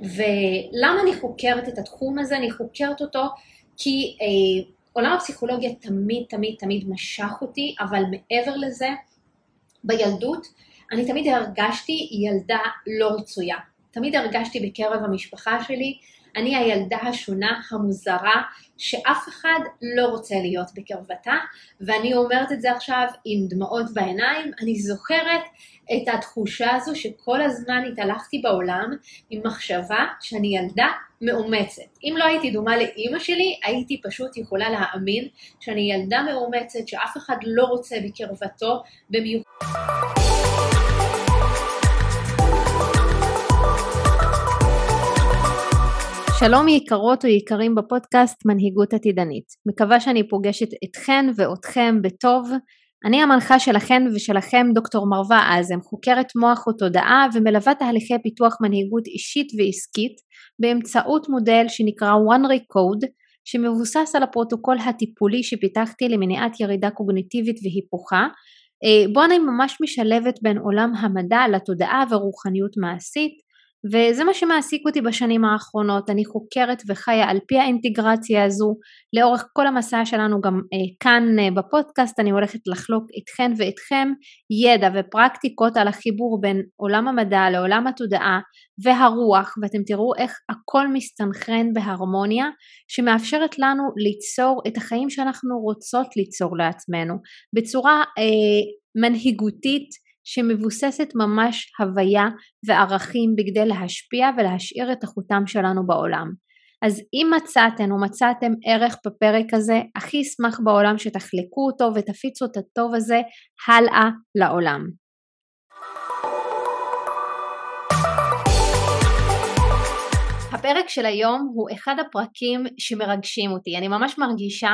ולמה אני חוקרת את התחום הזה? אני חוקרת אותו כי אה, עולם הפסיכולוגיה תמיד תמיד תמיד משך אותי, אבל מעבר לזה, בילדות אני תמיד הרגשתי ילדה לא רצויה. תמיד הרגשתי בקרב המשפחה שלי, אני הילדה השונה, המוזרה, שאף אחד לא רוצה להיות בקרבתה, ואני אומרת את זה עכשיו עם דמעות בעיניים. אני זוכרת את התחושה הזו שכל הזמן התהלכתי בעולם עם מחשבה שאני ילדה מאומצת. אם לא הייתי דומה לאימא שלי, הייתי פשוט יכולה להאמין שאני ילדה מאומצת שאף אחד לא רוצה בקרבתו במיוחד. שלום יקרות או יקרים בפודקאסט מנהיגות עתידנית. מקווה שאני פוגשת אתכן ואותכם בטוב. אני המנחה שלכן ושלכם דוקטור מרווה אזם, חוקרת מוח ותודעה ומלווה תהליכי פיתוח מנהיגות אישית ועסקית באמצעות מודל שנקרא one recode שמבוסס על הפרוטוקול הטיפולי שפיתחתי למניעת ירידה קוגניטיבית והיפוכה אה, בו אני ממש משלבת בין עולם המדע לתודעה ורוחניות מעשית וזה מה שמעסיק אותי בשנים האחרונות, אני חוקרת וחיה על פי האינטגרציה הזו, לאורך כל המסע שלנו גם אה, כאן אה, בפודקאסט אני הולכת לחלוק איתכן ואיתכם ידע ופרקטיקות על החיבור בין עולם המדע לעולם התודעה והרוח ואתם תראו איך הכל מסתנכרן בהרמוניה שמאפשרת לנו ליצור את החיים שאנחנו רוצות ליצור לעצמנו. בצורה אה, מנהיגותית שמבוססת ממש הוויה וערכים בכדי להשפיע ולהשאיר את החותם שלנו בעולם. אז אם מצאתן או מצאתם ערך בפרק הזה, הכי אשמח בעולם שתחלקו אותו ותפיצו את הטוב הזה הלאה לעולם. הפרק של היום הוא אחד הפרקים שמרגשים אותי, אני ממש מרגישה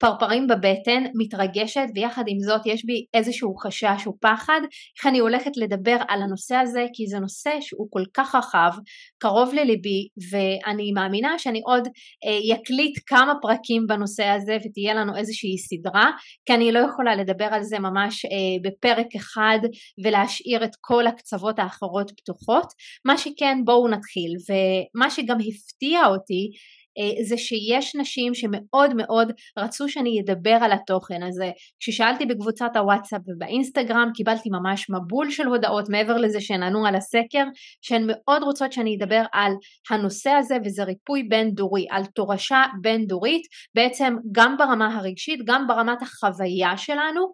פרפרים בבטן, מתרגשת ויחד עם זאת יש בי איזשהו חשש או פחד איך אני הולכת לדבר על הנושא הזה כי זה נושא שהוא כל כך רחב, קרוב לליבי ואני מאמינה שאני עוד אה, יקליט כמה פרקים בנושא הזה ותהיה לנו איזושהי סדרה כי אני לא יכולה לדבר על זה ממש אה, בפרק אחד ולהשאיר את כל הקצוות האחרות פתוחות, מה שכן בואו נתחיל ומה שגם הפתיע אותי אה, זה שיש נשים שמאוד מאוד רצו שאני אדבר על התוכן הזה. כששאלתי בקבוצת הוואטסאפ ובאינסטגרם קיבלתי ממש מבול של הודעות מעבר לזה שהן ענו על הסקר שהן מאוד רוצות שאני אדבר על הנושא הזה וזה ריפוי בין דורי, על תורשה בין דורית בעצם גם ברמה הרגשית גם ברמת החוויה שלנו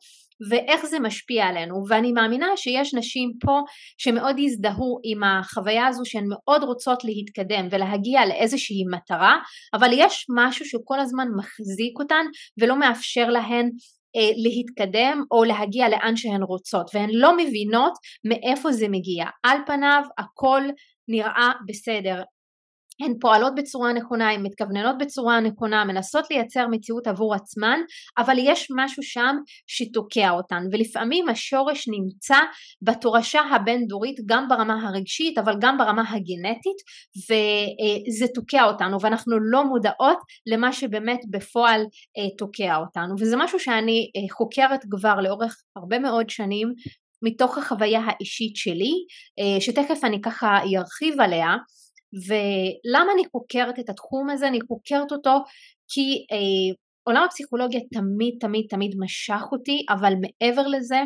ואיך זה משפיע עלינו. ואני מאמינה שיש נשים פה שמאוד יזדהו עם החוויה הזו שהן מאוד רוצות להתקדם ולהגיע לאיזושהי מטרה אבל יש משהו שכל הזמן מחזיק אותן ולא מאפשר להן אה, להתקדם או להגיע לאן שהן רוצות והן לא מבינות מאיפה זה מגיע. על פניו הכל נראה בסדר הן פועלות בצורה נכונה, הן מתכווננות בצורה נכונה, מנסות לייצר מציאות עבור עצמן, אבל יש משהו שם שתוקע אותן, ולפעמים השורש נמצא בתורשה הבין-דורית גם ברמה הרגשית, אבל גם ברמה הגנטית, וזה תוקע אותנו, ואנחנו לא מודעות למה שבאמת בפועל אה, תוקע אותנו, וזה משהו שאני אה, חוקרת כבר לאורך הרבה מאוד שנים, מתוך החוויה האישית שלי, אה, שתכף אני ככה ארחיב עליה, ולמה אני חוקרת את התחום הזה? אני חוקרת אותו כי אה, עולם הפסיכולוגיה תמיד תמיד תמיד משך אותי, אבל מעבר לזה,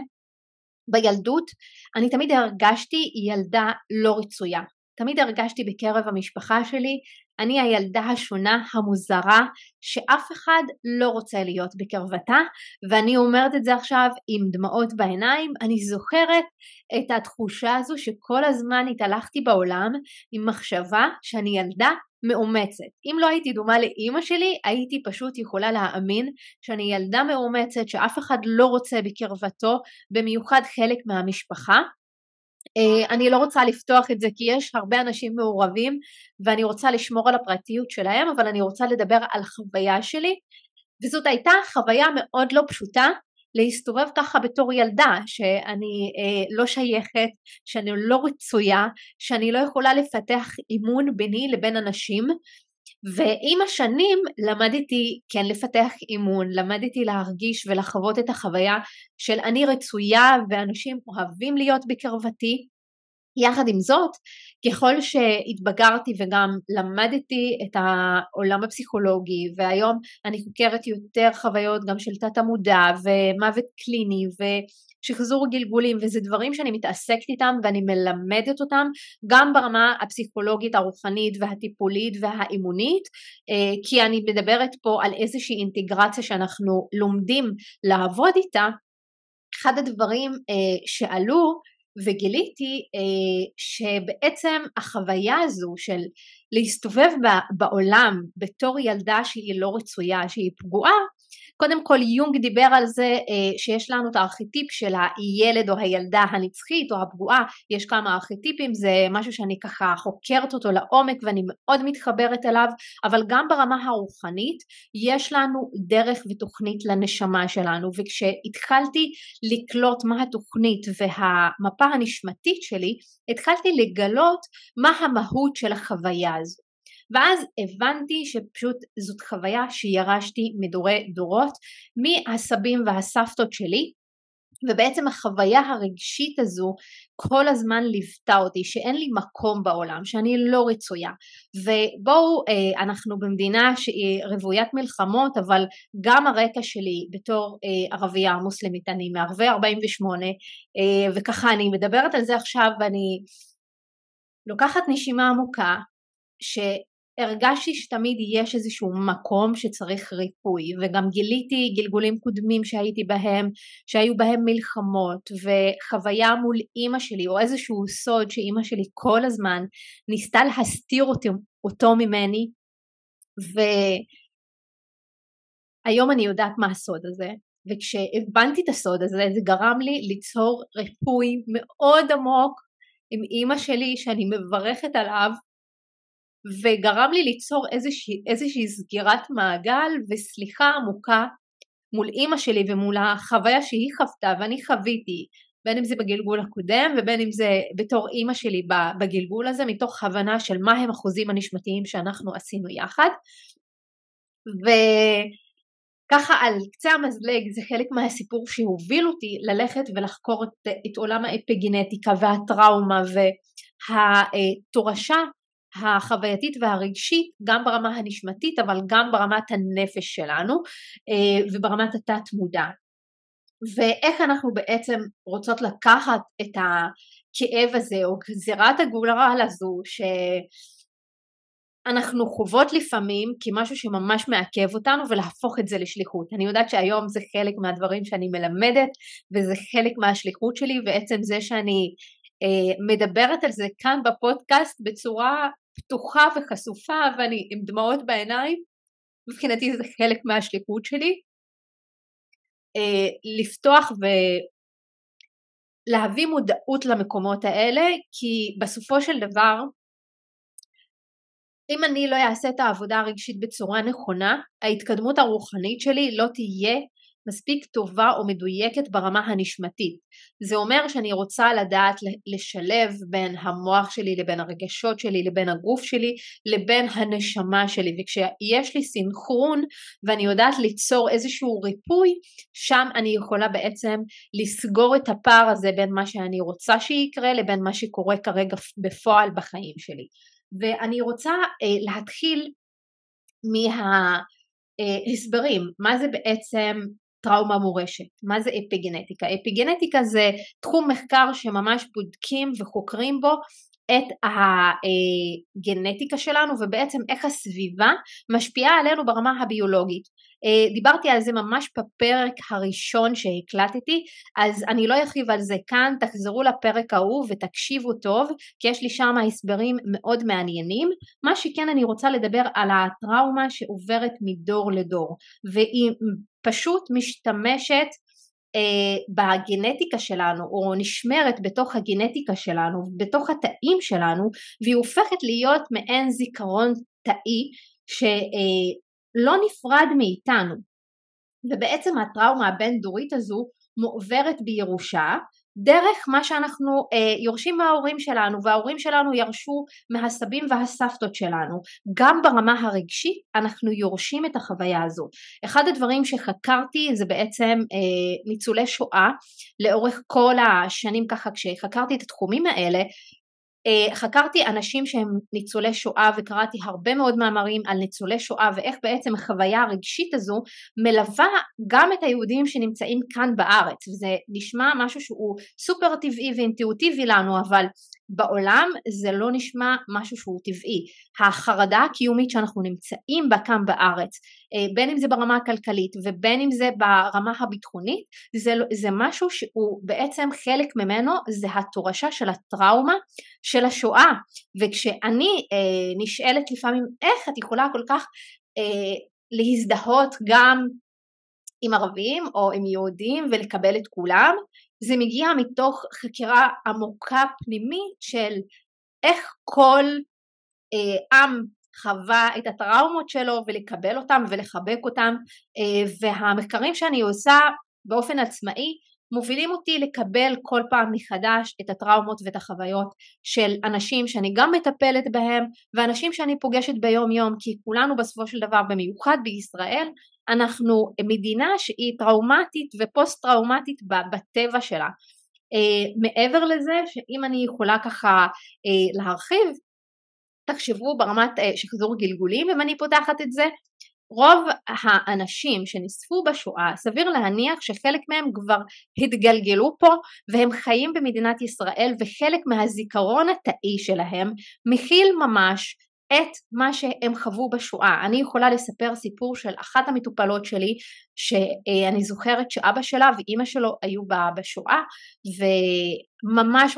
בילדות אני תמיד הרגשתי ילדה לא רצויה. תמיד הרגשתי בקרב המשפחה שלי, אני הילדה השונה, המוזרה, שאף אחד לא רוצה להיות בקרבתה, ואני אומרת את זה עכשיו עם דמעות בעיניים, אני זוכרת את התחושה הזו שכל הזמן התהלכתי בעולם עם מחשבה שאני ילדה מאומצת. אם לא הייתי דומה לאימא שלי, הייתי פשוט יכולה להאמין שאני ילדה מאומצת שאף אחד לא רוצה בקרבתו, במיוחד חלק מהמשפחה. אה, אני לא רוצה לפתוח את זה כי יש הרבה אנשים מעורבים ואני רוצה לשמור על הפרטיות שלהם אבל אני רוצה לדבר על חוויה שלי. וזאת הייתה חוויה מאוד לא פשוטה להסתובב ככה בתור ילדה שאני אה, לא שייכת, שאני לא רצויה, שאני לא יכולה לפתח אימון ביני לבין אנשים ועם השנים למדתי כן לפתח אימון, למדתי להרגיש ולחוות את החוויה של אני רצויה ואנשים אוהבים להיות בקרבתי יחד עם זאת, ככל שהתבגרתי וגם למדתי את העולם הפסיכולוגי והיום אני חוקרת יותר חוויות גם של תת עמודע ומוות קליני ושחזור גלגולים וזה דברים שאני מתעסקת איתם ואני מלמדת אותם גם ברמה הפסיכולוגית הרוחנית והטיפולית והאימונית אה, כי אני מדברת פה על איזושהי אינטגרציה שאנחנו לומדים לעבוד איתה. אחד הדברים אה, שעלו וגיליתי אה, שבעצם החוויה הזו של להסתובב בעולם בתור ילדה שהיא לא רצויה, שהיא פגועה, קודם כל יונג דיבר על זה אה, שיש לנו את הארכיטיפ של הילד או הילדה הנצחית או הפגועה, יש כמה ארכיטיפים, זה משהו שאני ככה חוקרת אותו לעומק ואני מאוד מתחברת אליו, אבל גם ברמה הרוחנית יש לנו דרך ותוכנית לנשמה שלנו וכשהתחלתי לקלוט מה התוכנית והמפה הנשמתית שלי, התחלתי לגלות מה המהות של החוויה הזו. ואז הבנתי שפשוט זאת חוויה שירשתי מדורי דורות מהסבים והסבתות שלי ובעצם החוויה הרגשית הזו כל הזמן ליוותה אותי שאין לי מקום בעולם שאני לא רצויה. ובואו אה, אנחנו במדינה שהיא רוויית מלחמות אבל גם הרקע שלי בתור אה, ערבייה מוסלמית אני מערבי 48 אה, וככה אני מדברת על זה עכשיו ואני לוקחת נשימה עמוקה ש... הרגשתי שתמיד יש איזשהו מקום שצריך ריפוי וגם גיליתי גלגולים קודמים שהייתי בהם שהיו בהם מלחמות וחוויה מול אימא שלי או איזשהו סוד שאימא שלי כל הזמן ניסתה להסתיר אותו, אותו ממני והיום אני יודעת מה הסוד הזה וכשהבנתי את הסוד הזה זה גרם לי ליצור ריפוי מאוד עמוק עם אימא שלי שאני מברכת עליו וגרם לי ליצור איזושהי, איזושהי סגירת מעגל וסליחה עמוקה מול אימא שלי ומול החוויה שהיא חוותה ואני חוויתי בין אם זה בגלגול הקודם ובין אם זה בתור אימא שלי בגלגול הזה מתוך הבנה של מה הם החוזים הנשמתיים שאנחנו עשינו יחד. וככה על קצה המזלג זה חלק מהסיפור שהוביל אותי ללכת ולחקור את, את עולם האפיגנטיקה והטראומה והתורשה החווייתית והרגשית גם ברמה הנשמתית אבל גם ברמת הנפש שלנו אה, וברמת התת מודע ואיך אנחנו בעצם רוצות לקחת את הכאב הזה או גזירת הגורל הזו שאנחנו חוות לפעמים כמשהו שממש מעכב אותנו ולהפוך את זה לשליחות. אני יודעת שהיום זה חלק מהדברים שאני מלמדת וזה חלק מהשליחות שלי ועצם זה שאני אה, מדברת על זה כאן בפודקאסט בצורה פתוחה וחשופה ואני עם דמעות בעיניים, מבחינתי זה חלק מהשליחות שלי. אה, לפתוח ולהביא מודעות למקומות האלה כי בסופו של דבר אם אני לא אעשה את העבודה הרגשית בצורה נכונה, ההתקדמות הרוחנית שלי לא תהיה מספיק טובה או מדויקת ברמה הנשמתית. זה אומר שאני רוצה לדעת לשלב בין המוח שלי לבין הרגשות שלי לבין הגוף שלי לבין הנשמה שלי וכשיש לי סינכרון ואני יודעת ליצור איזשהו ריפוי שם אני יכולה בעצם לסגור את הפער הזה בין מה שאני רוצה שיקרה לבין מה שקורה כרגע בפועל בחיים שלי. ואני רוצה אה, להתחיל מההסברים, אה, מה זה בעצם טראומה מורשת. מה זה אפיגנטיקה? אפיגנטיקה זה תחום מחקר שממש בודקים וחוקרים בו את הגנטיקה שלנו ובעצם איך הסביבה משפיעה עלינו ברמה הביולוגית. אה, דיברתי על זה ממש בפרק הראשון שהקלטתי אז אני לא ארחיב על זה כאן תחזרו לפרק ההוא ותקשיבו טוב כי יש לי שם הסברים מאוד מעניינים. מה שכן אני רוצה לדבר על הטראומה שעוברת מדור לדור והיא פשוט משתמשת אה, בגנטיקה שלנו או נשמרת בתוך הגנטיקה שלנו בתוך התאים שלנו והיא הופכת להיות מעין זיכרון תאי שלא נפרד מאיתנו. ובעצם הטראומה הבין דורית הזו מועברת בירושה דרך מה שאנחנו אה, יורשים מההורים שלנו וההורים שלנו ירשו מהסבים והסבתות שלנו. גם ברמה הרגשית אנחנו יורשים את החוויה הזו. אחד הדברים שחקרתי זה בעצם אה, ניצולי שואה לאורך כל השנים ככה כשחקרתי את התחומים האלה חקרתי אנשים שהם ניצולי שואה וקראתי הרבה מאוד מאמרים על ניצולי שואה ואיך בעצם החוויה הרגשית הזו מלווה גם את היהודים שנמצאים כאן בארץ. וזה נשמע משהו שהוא סופר טבעי ואינטואיטיבי לנו אבל בעולם זה לא נשמע משהו שהוא טבעי. החרדה הקיומית שאנחנו נמצאים בה כאן בארץ, אה, בין אם זה ברמה הכלכלית ובין אם זה ברמה הביטחונית, זה, לא, זה משהו שהוא בעצם חלק ממנו זה התורשה של הטראומה של השואה. וכשאני אה, נשאלת לפעמים איך את יכולה כל כך אה, להזדהות גם עם ערבים או עם יהודים ולקבל את כולם, זה מגיע מתוך חקירה עמוקה פנימית של איך כל אה, עם חווה את הטראומות שלו ולקבל אותם ולחבק אותם אה, והמחקרים שאני עושה באופן עצמאי מובילים אותי לקבל כל פעם מחדש את הטראומות ואת החוויות של אנשים שאני גם מטפלת בהם ואנשים שאני פוגשת ביום יום כי כולנו בסופו של דבר במיוחד בישראל אנחנו מדינה שהיא טראומטית ופוסט טראומטית בטבע שלה. Uh, מעבר לזה שאם אני יכולה ככה uh, להרחיב תחשבו ברמת uh, שחזור גלגולים אם אני פותחת את זה רוב האנשים שנספו בשואה סביר להניח שחלק מהם כבר התגלגלו פה והם חיים במדינת ישראל וחלק מהזיכרון התאי שלהם מכיל ממש את מה שהם חוו בשואה. אני יכולה לספר סיפור של אחת המטופלות שלי שאני זוכרת שאבא שלה ואימא שלו היו בשואה וממש ממש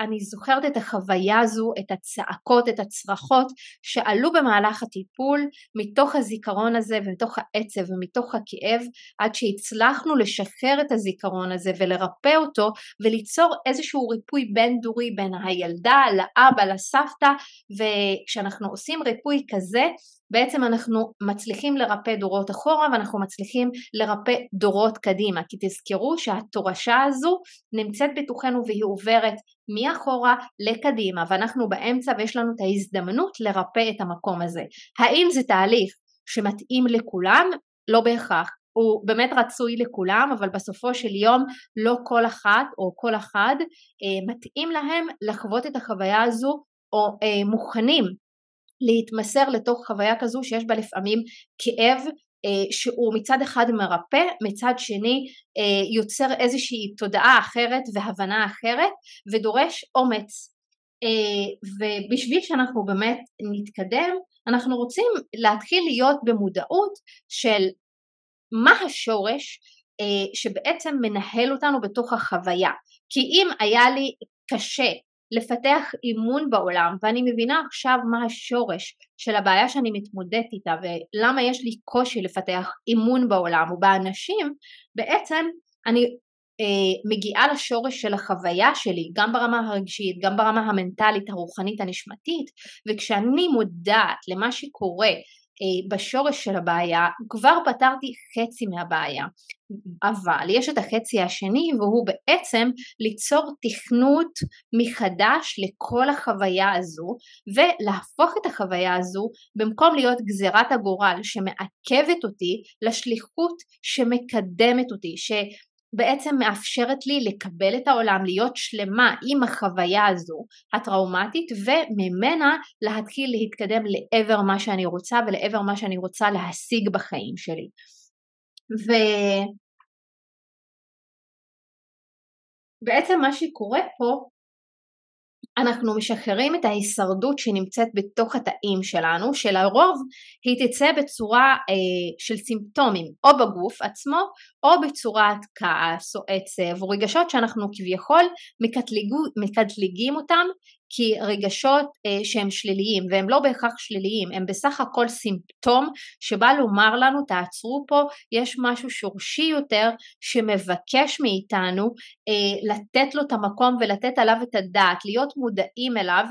אני זוכרת את החוויה הזו, את הצעקות, את הצרחות שעלו במהלך הטיפול מתוך הזיכרון הזה ומתוך העצב ומתוך הכאב עד שהצלחנו לשחרר את הזיכרון הזה ולרפא אותו וליצור איזשהו ריפוי בין דורי בין הילדה לאבא לסבתא וכשאנחנו עושים ריפוי כזה בעצם אנחנו מצליחים לרפא דורות אחורה ואנחנו מצליחים לרפא דורות קדימה כי תזכרו שהתורשה הזו נמצאת בתוכנו והיא עוברת מאחורה לקדימה ואנחנו באמצע ויש לנו את ההזדמנות לרפא את המקום הזה. האם זה תהליך שמתאים לכולם? לא בהכרח. הוא באמת רצוי לכולם אבל בסופו של יום לא כל אחת או כל אחד אה, מתאים להם לחוות את החוויה הזו או אה, מוכנים להתמסר לתוך חוויה כזו שיש בה לפעמים כאב אה, שהוא מצד אחד מרפא, מצד שני אה, יוצר איזושהי תודעה אחרת והבנה אחרת ודורש אומץ. אה, ובשביל שאנחנו באמת נתקדם אנחנו רוצים להתחיל להיות במודעות של מה השורש שבעצם מנהל אותנו בתוך החוויה כי אם היה לי קשה לפתח אימון בעולם ואני מבינה עכשיו מה השורש של הבעיה שאני מתמודדת איתה ולמה יש לי קושי לפתח אימון בעולם ובאנשים בעצם אני אה, מגיעה לשורש של החוויה שלי גם ברמה הרגשית גם ברמה המנטלית הרוחנית הנשמתית וכשאני מודעת למה שקורה אה, בשורש של הבעיה כבר פתרתי חצי מהבעיה אבל יש את החצי השני והוא בעצם ליצור תכנות מחדש לכל החוויה הזו ולהפוך את החוויה הזו במקום להיות גזירת הגורל שמעכבת אותי לשליחות שמקדמת אותי ש... בעצם מאפשרת לי לקבל את העולם, להיות שלמה עם החוויה הזו הטראומטית וממנה להתחיל להתקדם לעבר מה שאני רוצה ולעבר מה שאני רוצה להשיג בחיים שלי. ובעצם מה שקורה פה אנחנו משחררים את ההישרדות שנמצאת בתוך התאים שלנו, שלרוב היא תצא בצורה אה, של סימפטומים, או בגוף עצמו, או בצורת כעס או עצב, או רגשות שאנחנו כביכול מקטלגו, מקטלגים אותם כרגשות אה, שהם שליליים, והם לא בהכרח שליליים, הם בסך הכל סימפטום שבא לומר לנו תעצרו פה, יש משהו שורשי יותר שמבקש מאיתנו אה, לתת לו את המקום ולתת עליו את הדעת, להיות מודעים אליו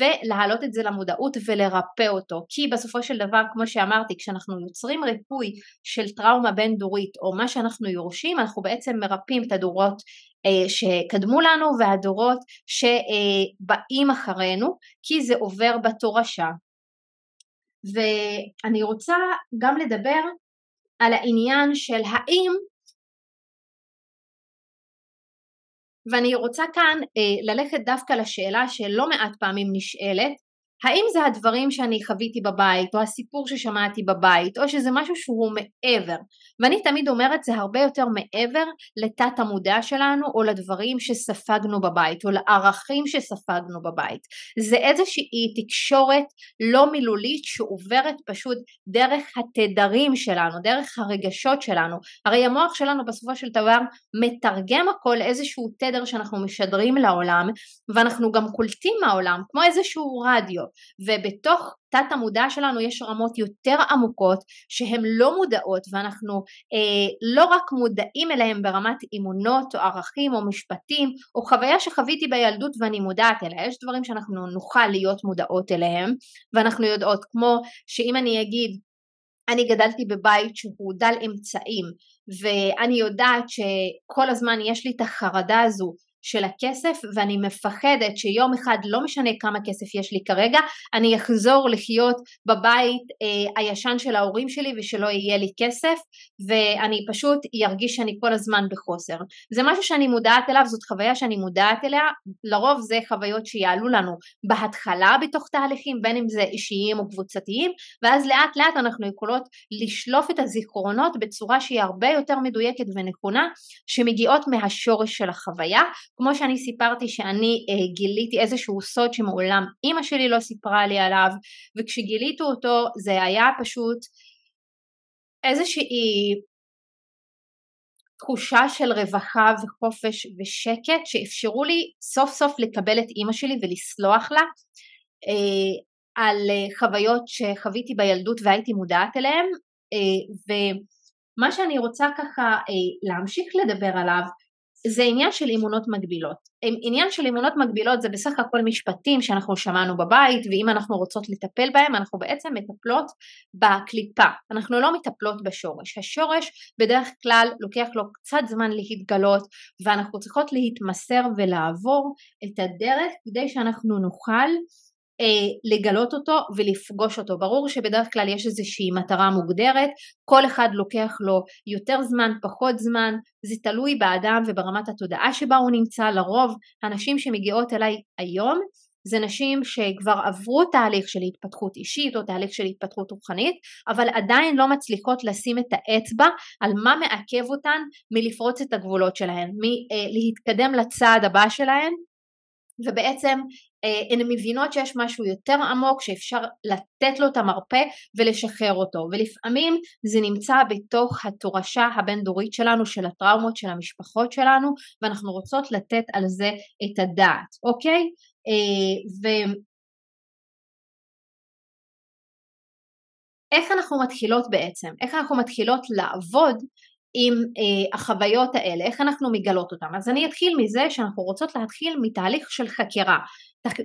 ולהעלות את זה למודעות ולרפא אותו. כי בסופו של דבר כמו שאמרתי כשאנחנו יוצרים ריפוי של טראומה בין דורית או מה שאנחנו יורשים אנחנו בעצם מרפאים את הדורות שקדמו לנו והדורות שבאים אחרינו כי זה עובר בתורשה ואני רוצה גם לדבר על העניין של האם ואני רוצה כאן אה, ללכת דווקא לשאלה שלא מעט פעמים נשאלת, האם זה הדברים שאני חוויתי בבית או הסיפור ששמעתי בבית או שזה משהו שהוא מעבר? ואני תמיד אומרת זה הרבה יותר מעבר לתת המודע שלנו או לדברים שספגנו בבית או לערכים שספגנו בבית. זה איזושהי תקשורת לא מילולית שעוברת פשוט דרך התדרים שלנו דרך הרגשות שלנו. הרי המוח שלנו בסופו של דבר מתרגם הכל לאיזשהו תדר שאנחנו משדרים לעולם ואנחנו גם קולטים מהעולם כמו איזשהו רדיו ובתוך תת המודע שלנו יש רמות יותר עמוקות שהן לא מודעות ואנחנו אה, לא רק מודעים אליהן ברמת אמונות או ערכים או משפטים או חוויה שחוויתי בילדות ואני מודעת אליה, יש דברים שאנחנו נוכל להיות מודעות אליהם ואנחנו יודעות כמו שאם אני אגיד אני גדלתי בבית שהוא דל אמצעים ואני יודעת שכל הזמן יש לי את החרדה הזו של הכסף ואני מפחדת שיום אחד לא משנה כמה כסף יש לי כרגע אני אחזור לחיות בבית אה, הישן של ההורים שלי ושלא יהיה לי כסף ואני פשוט ארגיש שאני כל הזמן בחוסר. זה משהו שאני מודעת אליו זאת חוויה שאני מודעת אליה לרוב זה חוויות שיעלו לנו בהתחלה בתוך תהליכים בין אם זה אישיים או קבוצתיים ואז לאט לאט אנחנו יכולות לשלוף את הזיכרונות בצורה שהיא הרבה יותר מדויקת ונכונה שמגיעות מהשורש של החוויה כמו שאני סיפרתי שאני אה, גיליתי איזשהו סוד שמעולם אימא שלי לא סיפרה לי עליו וכשגיליתי אותו זה היה פשוט איזושהי תחושה של רווחה וחופש ושקט שאפשרו לי סוף סוף לקבל את אימא שלי ולסלוח לה אה, על אה, חוויות שחוויתי בילדות והייתי מודעת אליהן אה, ומה שאני רוצה ככה אה, להמשיך לדבר עליו זה עניין של אמונות מגבילות. עניין של אמונות מגבילות זה בסך הכל משפטים שאנחנו שמענו בבית ואם אנחנו רוצות לטפל בהם אנחנו בעצם מטפלות בקליפה, אנחנו לא מטפלות בשורש. השורש בדרך כלל לוקח לו קצת זמן להתגלות ואנחנו צריכות להתמסר ולעבור את הדרך כדי שאנחנו נוכל לגלות אותו ולפגוש אותו. ברור שבדרך כלל יש איזושהי מטרה מוגדרת, כל אחד לוקח לו יותר זמן, פחות זמן, זה תלוי באדם וברמת התודעה שבה הוא נמצא, לרוב הנשים שמגיעות אליי היום זה נשים שכבר עברו תהליך של התפתחות אישית או תהליך של התפתחות רוחנית אבל עדיין לא מצליחות לשים את האצבע על מה מעכב אותן מלפרוץ את הגבולות שלהן, מלהתקדם לצעד הבא שלהן ובעצם אה, הן מבינות שיש משהו יותר עמוק שאפשר לתת לו את המרפא ולשחרר אותו ולפעמים זה נמצא בתוך התורשה הבין דורית שלנו של הטראומות של המשפחות שלנו ואנחנו רוצות לתת על זה את הדעת אוקיי אה, ו... איך אנחנו מתחילות בעצם? איך אנחנו מתחילות לעבוד עם אה, החוויות האלה, איך אנחנו מגלות אותן. אז אני אתחיל מזה שאנחנו רוצות להתחיל מתהליך של חקירה.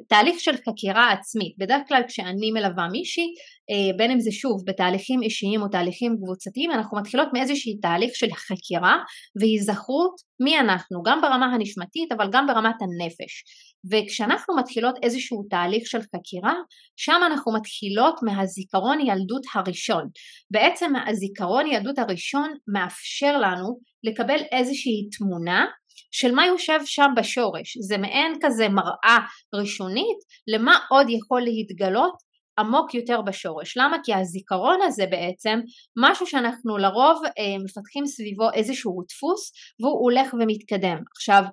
תהליך של חקירה עצמית. בדרך כלל כשאני מלווה מישהי, אה, בין אם זה שוב בתהליכים אישיים או תהליכים קבוצתיים, אנחנו מתחילות מאיזשהי תהליך של חקירה והיזכרות מי אנחנו, גם ברמה הנשמתית אבל גם ברמת הנפש. וכשאנחנו מתחילות איזשהו תהליך של חקירה, שם אנחנו מתחילות מהזיכרון ילדות הראשון. בעצם הזיכרון ילדות הראשון מאפשר לנו לקבל איזושהי תמונה של מה יושב שם בשורש, זה מעין כזה מראה ראשונית למה עוד יכול להתגלות עמוק יותר בשורש. למה? כי הזיכרון הזה בעצם משהו שאנחנו לרוב אה, מפתחים סביבו איזשהו דפוס והוא הולך ומתקדם. עכשיו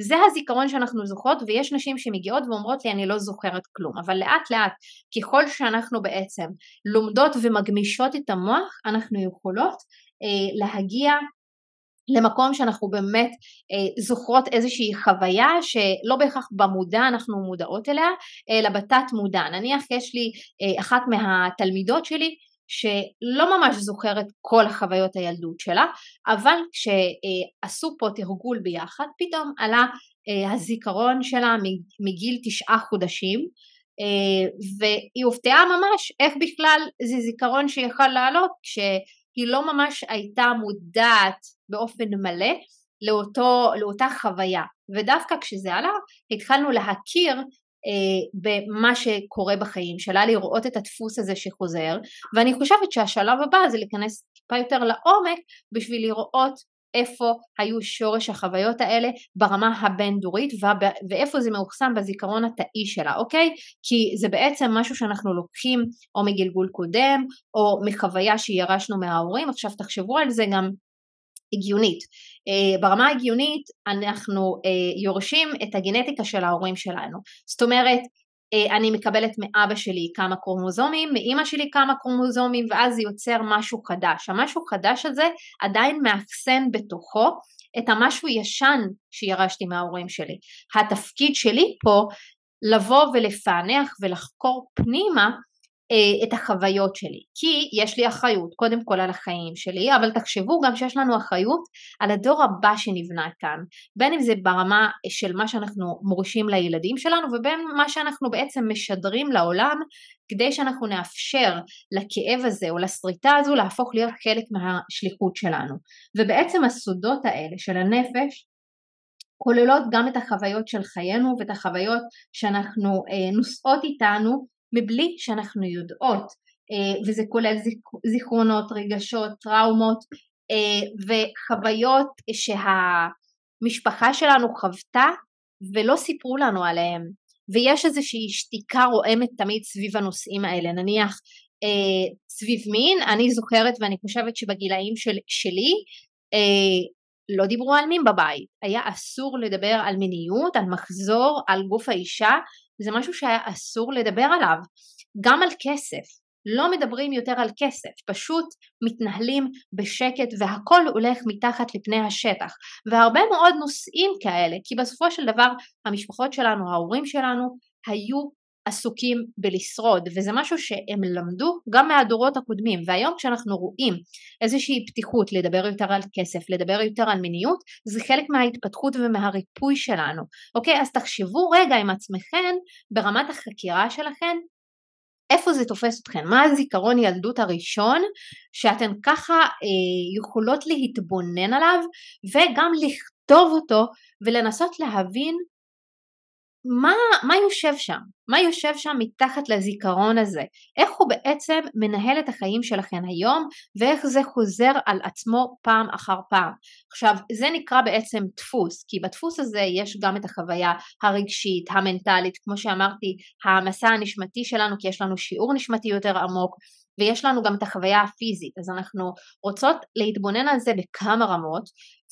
זה הזיכרון שאנחנו זוכרות ויש נשים שמגיעות ואומרות לי אני לא זוכרת כלום אבל לאט לאט ככל שאנחנו בעצם לומדות ומגמישות את המוח אנחנו יכולות אה, להגיע למקום שאנחנו באמת אה, זוכרות איזושהי חוויה שלא בהכרח במודע אנחנו מודעות אליה אלא בתת מודע. נניח יש לי אה, אחת מהתלמידות שלי שלא ממש זוכרת כל חוויות הילדות שלה אבל כשעשו פה תרגול ביחד פתאום עלה אה, הזיכרון שלה מגיל תשעה חודשים אה, והיא הופתעה ממש איך בכלל זה זיכרון שיכול לעלות כש... היא לא ממש הייתה מודעת באופן מלא לאותו, לאותה חוויה. ודווקא כשזה עלה התחלנו להכיר אה, במה שקורה בחיים שלה לראות את הדפוס הזה שחוזר. ואני חושבת שהשלב הבא זה להיכנס טיפה יותר לעומק בשביל לראות איפה היו שורש החוויות האלה ברמה הבין-דורית ואיפה זה מאוחסן בזיכרון התאי שלה, אוקיי? כי זה בעצם משהו שאנחנו לוקחים או מגלגול קודם או מחוויה שירשנו מההורים, עכשיו תחשבו על זה גם הגיונית. Uh, ברמה ההגיונית אנחנו uh, יורשים את הגנטיקה של ההורים שלנו. זאת אומרת, אני מקבלת מאבא שלי כמה קרומוזומים, מאימא שלי כמה קרומוזומים, ואז זה יוצר משהו חדש. המשהו חדש הזה עדיין מאחסן בתוכו את המשהו ישן שירשתי מההורים שלי. התפקיד שלי פה לבוא ולפענח ולחקור פנימה אה, את החוויות שלי, כי יש לי אחריות קודם כל על החיים שלי, אבל תחשבו גם שיש לנו אחריות על הדור הבא שנבנה כאן, בין אם זה ברמה של מה שאנחנו מורישים לילדים שלנו ובין מה שאנחנו בעצם משדרים לעולם כדי שאנחנו נאפשר לכאב הזה או לשריטה הזו להפוך להיות חלק מהשליחות שלנו. ובעצם הסודות האלה של הנפש כוללות גם את החוויות של חיינו ואת החוויות שאנחנו אה, נושאות איתנו מבלי שאנחנו יודעות. אה, וזה כולל זיכרונות, רגשות, טראומות אה, וחוויות שהמשפחה שלנו חוותה ולא סיפרו לנו עליהם. ויש איזושהי שתיקה רועמת תמיד סביב הנושאים האלה. נניח אה, סביב מין אני זוכרת ואני חושבת שבגילאים של, שלי לא דיברו על מין בבית. היה אסור לדבר על מיניות על מחזור על גוף האישה זה משהו שהיה אסור לדבר עליו. גם על כסף, לא מדברים יותר על כסף, פשוט מתנהלים בשקט והכל הולך מתחת לפני השטח. והרבה מאוד נושאים כאלה, כי בסופו של דבר המשפחות שלנו, ההורים שלנו, היו עסוקים בלשרוד וזה משהו שהם למדו גם מהדורות הקודמים. והיום כשאנחנו רואים איזושהי פתיחות לדבר יותר על כסף, לדבר יותר על מיניות זה חלק מההתפתחות ומהריפוי שלנו. אוקיי? אז תחשבו רגע עם עצמכם ברמת החקירה שלכם איפה זה תופס אתכם? מה הזיכרון ילדות הראשון שאתן ככה אה, יכולות להתבונן עליו וגם לכתוב אותו ולנסות להבין מה, מה יושב שם? מה יושב שם מתחת לזיכרון הזה? איך הוא בעצם מנהל את החיים שלכם היום ואיך זה חוזר על עצמו פעם אחר פעם. עכשיו זה נקרא בעצם דפוס כי בדפוס הזה יש גם את החוויה הרגשית, המנטלית, כמו שאמרתי המסע הנשמתי שלנו כי יש לנו שיעור נשמתי יותר עמוק ויש לנו גם את החוויה הפיזית אז אנחנו רוצות להתבונן על זה בכמה רמות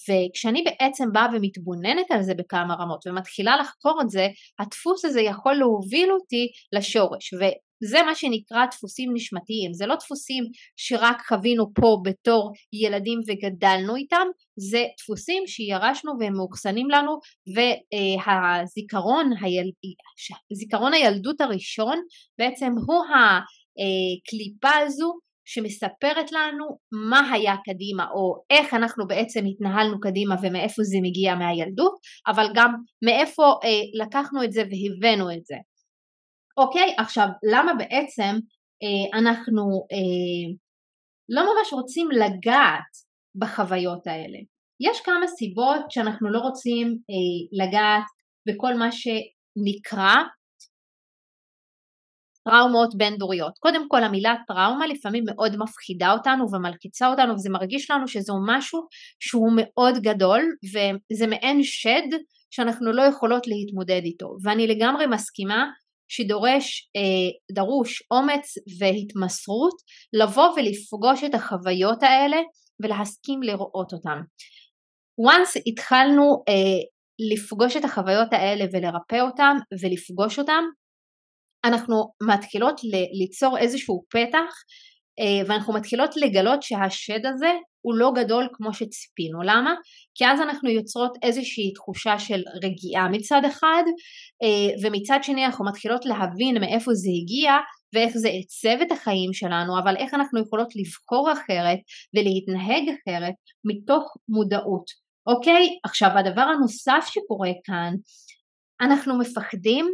וכשאני בעצם באה ומתבוננת על זה בכמה רמות ומתחילה לחקור את זה הדפוס הזה יכול להוביל אותי לשורש וזה מה שנקרא דפוסים נשמתיים. זה לא דפוסים שרק חווינו פה בתור ילדים וגדלנו איתם זה דפוסים שירשנו והם מאוחסנים לנו והזיכרון היל... הילדות הראשון בעצם הוא ה... הקליפה הזו שמספרת לנו מה היה קדימה או איך אנחנו בעצם התנהלנו קדימה ומאיפה זה מגיע מהילדות אבל גם מאיפה אה, לקחנו את זה והבאנו את זה. אוקיי עכשיו למה בעצם אה, אנחנו אה, לא ממש רוצים לגעת בחוויות האלה. יש כמה סיבות שאנחנו לא רוצים אה, לגעת בכל מה שנקרא טראומות בין דוריות. קודם כל המילה טראומה לפעמים מאוד מפחידה אותנו ומלחיצה אותנו וזה מרגיש לנו שזהו משהו שהוא מאוד גדול וזה מעין שד שאנחנו לא יכולות להתמודד איתו ואני לגמרי מסכימה שדורש, אה, דרוש אומץ והתמסרות לבוא ולפגוש את החוויות האלה ולהסכים לראות אותן. once התחלנו אה, לפגוש את החוויות האלה ולרפא אותן ולפגוש אותן אנחנו מתחילות ליצור איזשהו פתח אה, ואנחנו מתחילות לגלות שהשד הזה הוא לא גדול כמו שציפינו. למה? כי אז אנחנו יוצרות איזושהי תחושה של רגיעה מצד אחד אה, ומצד שני אנחנו מתחילות להבין מאיפה זה הגיע ואיך זה עיצב את החיים שלנו אבל איך אנחנו יכולות לבחור אחרת ולהתנהג אחרת מתוך מודעות. אוקיי? עכשיו הדבר הנוסף שקורה כאן אנחנו מפחדים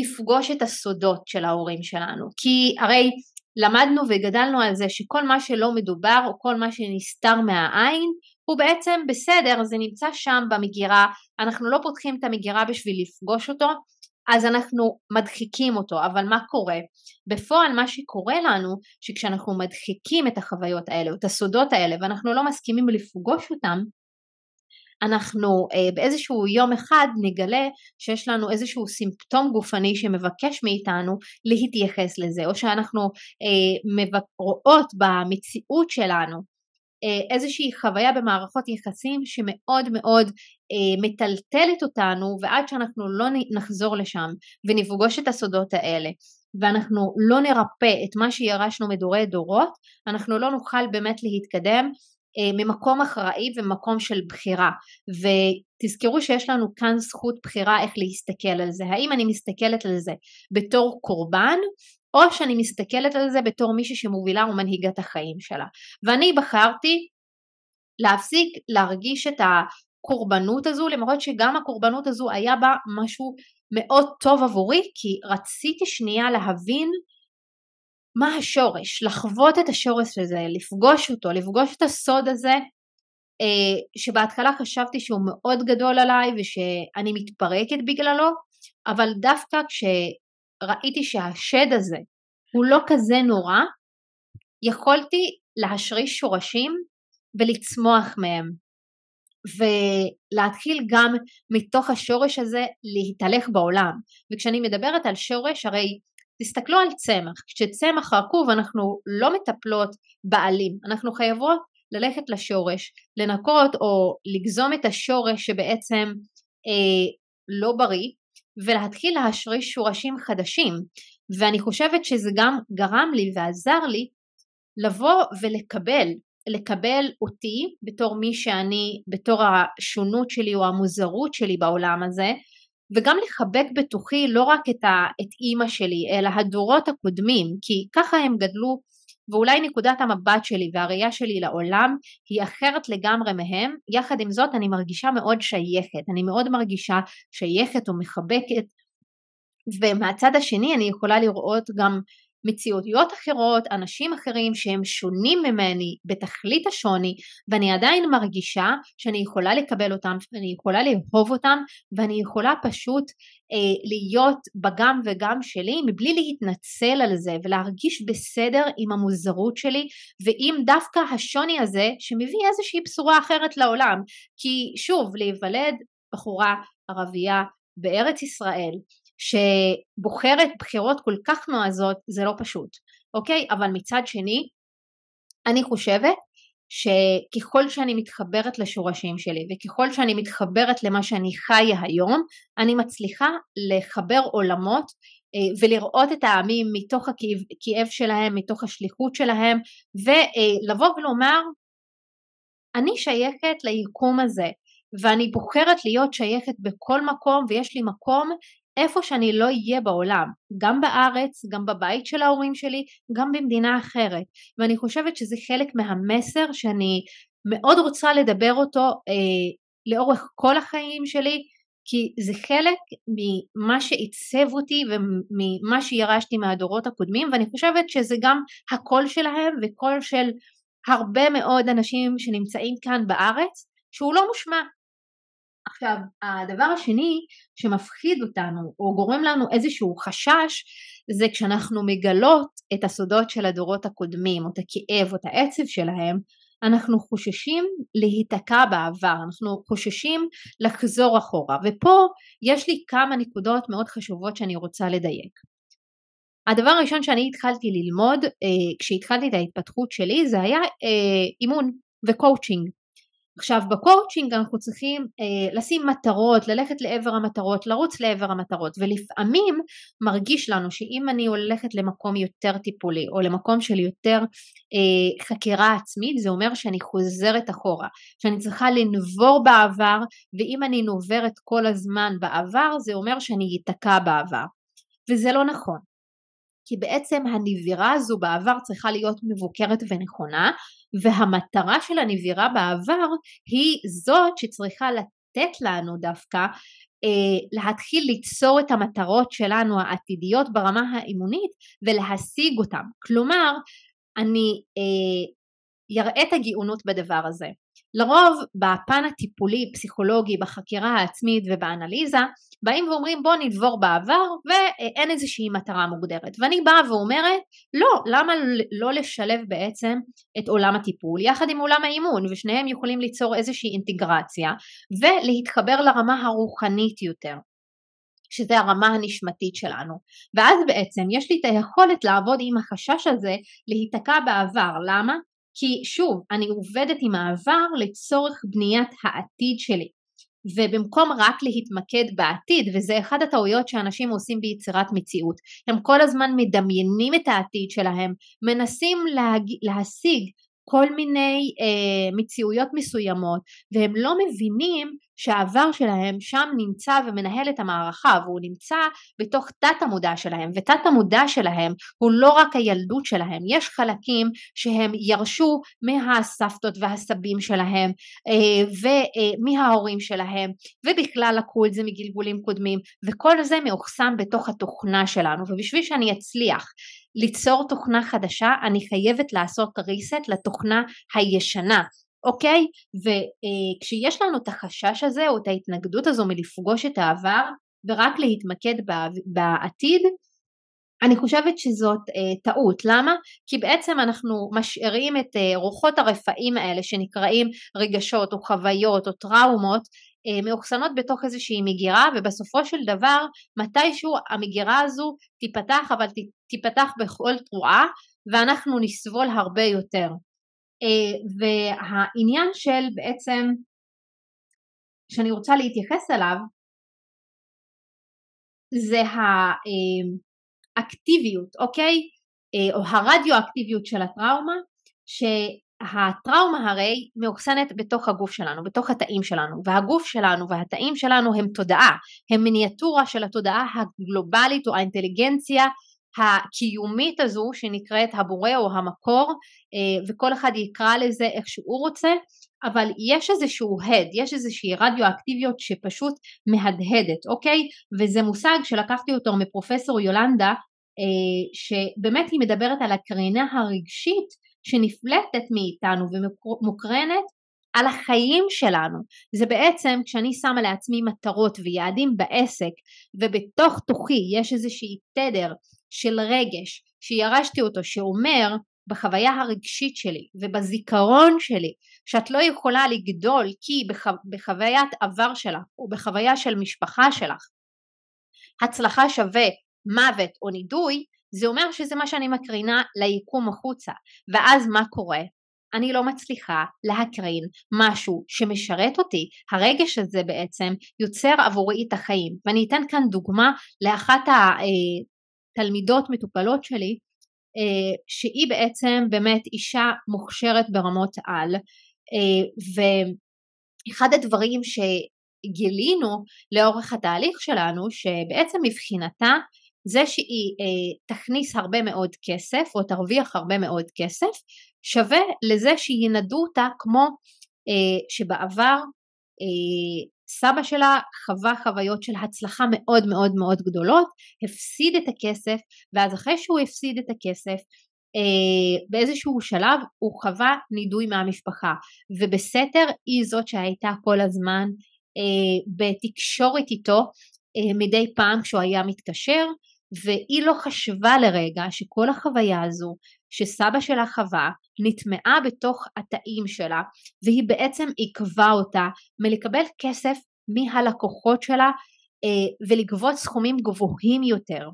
לפגוש את הסודות של ההורים שלנו. כי הרי למדנו וגדלנו על זה שכל מה שלא מדובר או כל מה שנסתר מהעין הוא בעצם בסדר זה נמצא שם במגירה. אנחנו לא פותחים את המגירה בשביל לפגוש אותו אז אנחנו מדחיקים אותו, אבל מה קורה? בפועל מה שקורה לנו, שכשאנחנו מדחיקים את החוויות האלה, את הסודות האלה, ואנחנו לא מסכימים לפגוש אותם, אנחנו אה, באיזשהו יום אחד נגלה שיש לנו איזשהו סימפטום גופני שמבקש מאיתנו להתייחס לזה, או שאנחנו אה, רואות במציאות שלנו אה, איזושהי חוויה במערכות יחסים שמאוד מאוד אה, מטלטלת אותנו ועד שאנחנו לא נחזור לשם ונפגוש את הסודות האלה ואנחנו לא נרפא את מה שירשנו מדורי דורות, אנחנו לא נוכל באמת להתקדם ממקום אחראי ומקום של בחירה. ותזכרו שיש לנו כאן זכות בחירה איך להסתכל על זה. האם אני מסתכלת על זה בתור קורבן או שאני מסתכלת על זה בתור מישהי שמובילה ומנהיגה את החיים שלה. ואני בחרתי להפסיק להרגיש את הקורבנות הזו למרות שגם הקורבנות הזו היה בה משהו מאוד טוב עבורי כי רציתי שנייה להבין מה השורש, לחוות את השורש הזה, לפגוש אותו, לפגוש את הסוד הזה אה, שבהתחלה חשבתי שהוא מאוד גדול עליי ושאני מתפרקת בגללו, אבל דווקא כשראיתי שהשד הזה הוא לא כזה נורא, יכולתי להשריש שורשים ולצמוח מהם ולהתחיל גם מתוך השורש הזה להתהלך בעולם. וכשאני מדברת על שורש הרי תסתכלו על צמח, כשצמח רקוב אנחנו לא מטפלות בעלים, אנחנו חייבות ללכת לשורש, לנקות או לגזום את השורש שבעצם אה, לא בריא ולהתחיל להשריש שורשים חדשים. ואני חושבת שזה גם גרם לי ועזר לי לבוא ולקבל לקבל אותי בתור מי שאני, בתור השונות שלי או המוזרות שלי בעולם הזה וגם לחבק בתוכי לא רק את, ה, את אימא שלי אלא הדורות הקודמים כי ככה הם גדלו ואולי נקודת המבט שלי והראייה שלי לעולם היא אחרת לגמרי מהם. יחד עם זאת אני מרגישה מאוד שייכת. אני מאוד מרגישה שייכת ומחבקת. ומהצד השני אני יכולה לראות גם מציאותיות אחרות, אנשים אחרים שהם שונים ממני בתכלית השוני ואני עדיין מרגישה שאני יכולה לקבל אותם, אני יכולה לאהוב אותם ואני יכולה פשוט אה, להיות בגם וגם שלי מבלי להתנצל על זה ולהרגיש בסדר עם המוזרות שלי ועם דווקא השוני הזה שמביא איזושהי בשורה אחרת לעולם. כי שוב להיוולד בחורה ערבייה בארץ ישראל שבוחרת בחירות כל כך נועזות זה לא פשוט, אוקיי? אבל מצד שני אני חושבת שככל שאני מתחברת לשורשים שלי וככל שאני מתחברת למה שאני חיה היום אני מצליחה לחבר עולמות אה, ולראות את העמים מתוך הכאב שלהם, מתוך השליחות שלהם ולבוא ולומר אני שייכת ליקום הזה ואני בוחרת להיות שייכת בכל מקום ויש לי מקום איפה שאני לא אהיה בעולם, גם בארץ, גם בבית של ההורים שלי, גם במדינה אחרת. ואני חושבת שזה חלק מהמסר שאני מאוד רוצה לדבר אותו אה, לאורך כל החיים שלי, כי זה חלק ממה שעיצב אותי וממה שירשתי מהדורות הקודמים, ואני חושבת שזה גם הקול שלהם וקול של הרבה מאוד אנשים שנמצאים כאן בארץ, שהוא לא מושמע, עכשיו, הדבר השני שמפחיד אותנו או גורם לנו איזשהו חשש זה כשאנחנו מגלות את הסודות של הדורות הקודמים או את הכאב או את העצב שלהם אנחנו חוששים להיתקע בעבר, אנחנו חוששים לחזור אחורה ופה יש לי כמה נקודות מאוד חשובות שאני רוצה לדייק. הדבר הראשון שאני התחלתי ללמוד אה, כשהתחלתי את ההתפתחות שלי זה היה אה, אימון וקואוצ'ינג עכשיו בקואוצ'ינג אנחנו צריכים אה, לשים מטרות, ללכת לעבר המטרות, לרוץ לעבר המטרות ולפעמים מרגיש לנו שאם אני הולכת למקום יותר טיפולי או למקום של יותר אה, חקירה עצמית זה אומר שאני חוזרת אחורה, שאני צריכה לנבור בעבר ואם אני נוברת כל הזמן בעבר זה אומר שאני אתקע בעבר וזה לא נכון. כי בעצם הנבירה הזו בעבר צריכה להיות מבוקרת ונכונה והמטרה של הנבירה בעבר היא זאת שצריכה לתת לנו דווקא אה, להתחיל ליצור את המטרות שלנו העתידיות ברמה האימונית ולהשיג אותן. כלומר, אני אה, יראה את הגאונות בדבר הזה. לרוב בפן הטיפולי, פסיכולוגי, בחקירה העצמית ובאנליזה באים ואומרים בוא נדבור בעבר ואין איזושהי מטרה מוגדרת. ואני באה ואומרת לא, למה לא לשלב בעצם את עולם הטיפול יחד עם עולם האימון? ושניהם יכולים ליצור איזושהי אינטגרציה ולהתחבר לרמה הרוחנית יותר שזה הרמה הנשמתית שלנו. ואז בעצם יש לי את היכולת לעבוד עם החשש הזה להיתקע בעבר. למה? כי שוב אני עובדת עם העבר לצורך בניית העתיד שלי. ובמקום רק להתמקד בעתיד וזה אחד הטעויות שאנשים עושים ביצירת מציאות הם כל הזמן מדמיינים את העתיד שלהם מנסים להג... להשיג כל מיני אה, מציאויות מסוימות והם לא מבינים שהעבר שלהם שם נמצא ומנהל את המערכה והוא נמצא בתוך תת המודע שלהם ותת המודע שלהם הוא לא רק הילדות שלהם. יש חלקים שהם ירשו מהסבתות והסבים שלהם אה, ומההורים שלהם ובכלל לקחו את זה מגלגולים קודמים וכל זה מאוחסם בתוך התוכנה שלנו. ובשביל שאני אצליח ליצור תוכנה חדשה אני חייבת לעשות reset לתוכנה הישנה אוקיי? וכשיש לנו את החשש הזה או את ההתנגדות הזו מלפגוש את העבר ורק להתמקד בעתיד אני חושבת שזאת אה, טעות, למה? כי בעצם אנחנו משאירים את אה, רוחות הרפאים האלה שנקראים רגשות או חוויות או טראומות אה, מאוחסנות בתוך איזושהי מגירה ובסופו של דבר מתישהו המגירה הזו תיפתח אבל תיפתח בכל תרועה ואנחנו נסבול הרבה יותר. אה, והעניין של בעצם שאני רוצה להתייחס אליו זה האקטיביות, אוקיי? אה, או הרדיואקטיביות של הטראומה, שהטראומה הרי מאוחסנת בתוך הגוף שלנו, בתוך התאים שלנו, והגוף שלנו והתאים שלנו הם תודעה, הם מיניאטורה של התודעה הגלובלית או האינטליגנציה הקיומית הזו שנקראת הבורא או המקור אה, וכל אחד יקרא לזה איך שהוא רוצה אבל יש איזשהו הד, יש איזושהי רדיואקטיביות שפשוט מהדהדת, אוקיי? וזה מושג שלקחתי אותו מפרופסור יולנדה אה, שבאמת היא מדברת על הקרינה הרגשית שנפלטת מאיתנו ומוקרנת על החיים שלנו. זה בעצם כשאני שמה לעצמי מטרות ויעדים בעסק ובתוך תוכי יש איזושהי תדר של רגש שירשתי אותו שאומר בחוויה הרגשית שלי ובזיכרון שלי שאת לא יכולה לגדול כי בחו... בחוויית עבר שלך או בחוויה של משפחה שלך הצלחה שווה מוות או נידוי זה אומר שזה מה שאני מקרינה ליקום החוצה ואז מה קורה? אני לא מצליחה להקרין משהו שמשרת אותי. הרגש הזה בעצם יוצר עבורי את החיים. ואני אתן כאן דוגמה לאחת התלמידות מטופלות שלי אה, שהיא בעצם באמת אישה מוכשרת ברמות על אה, ואחד הדברים שגילינו לאורך התהליך שלנו שבעצם מבחינתה זה שהיא אה, תכניס הרבה מאוד כסף או תרוויח הרבה מאוד כסף שווה לזה שינדו אותה כמו אה, שבעבר אה, סבא שלה חווה חוויות של הצלחה מאוד מאוד מאוד גדולות, הפסיד את הכסף ואז אחרי שהוא הפסיד את הכסף אה, באיזשהו שלב הוא חווה נידוי מהמשפחה. ובסתר היא זאת שהייתה כל הזמן אה, בתקשורת איתו אה, מדי פעם כשהוא היה מתקשר והיא לא חשבה לרגע שכל החוויה הזו שסבא שלה חווה נטמעה בתוך התאים שלה והיא בעצם עיכבה אותה מלקבל כסף מהלקוחות שלה אה, ולגבות סכומים גבוהים יותר.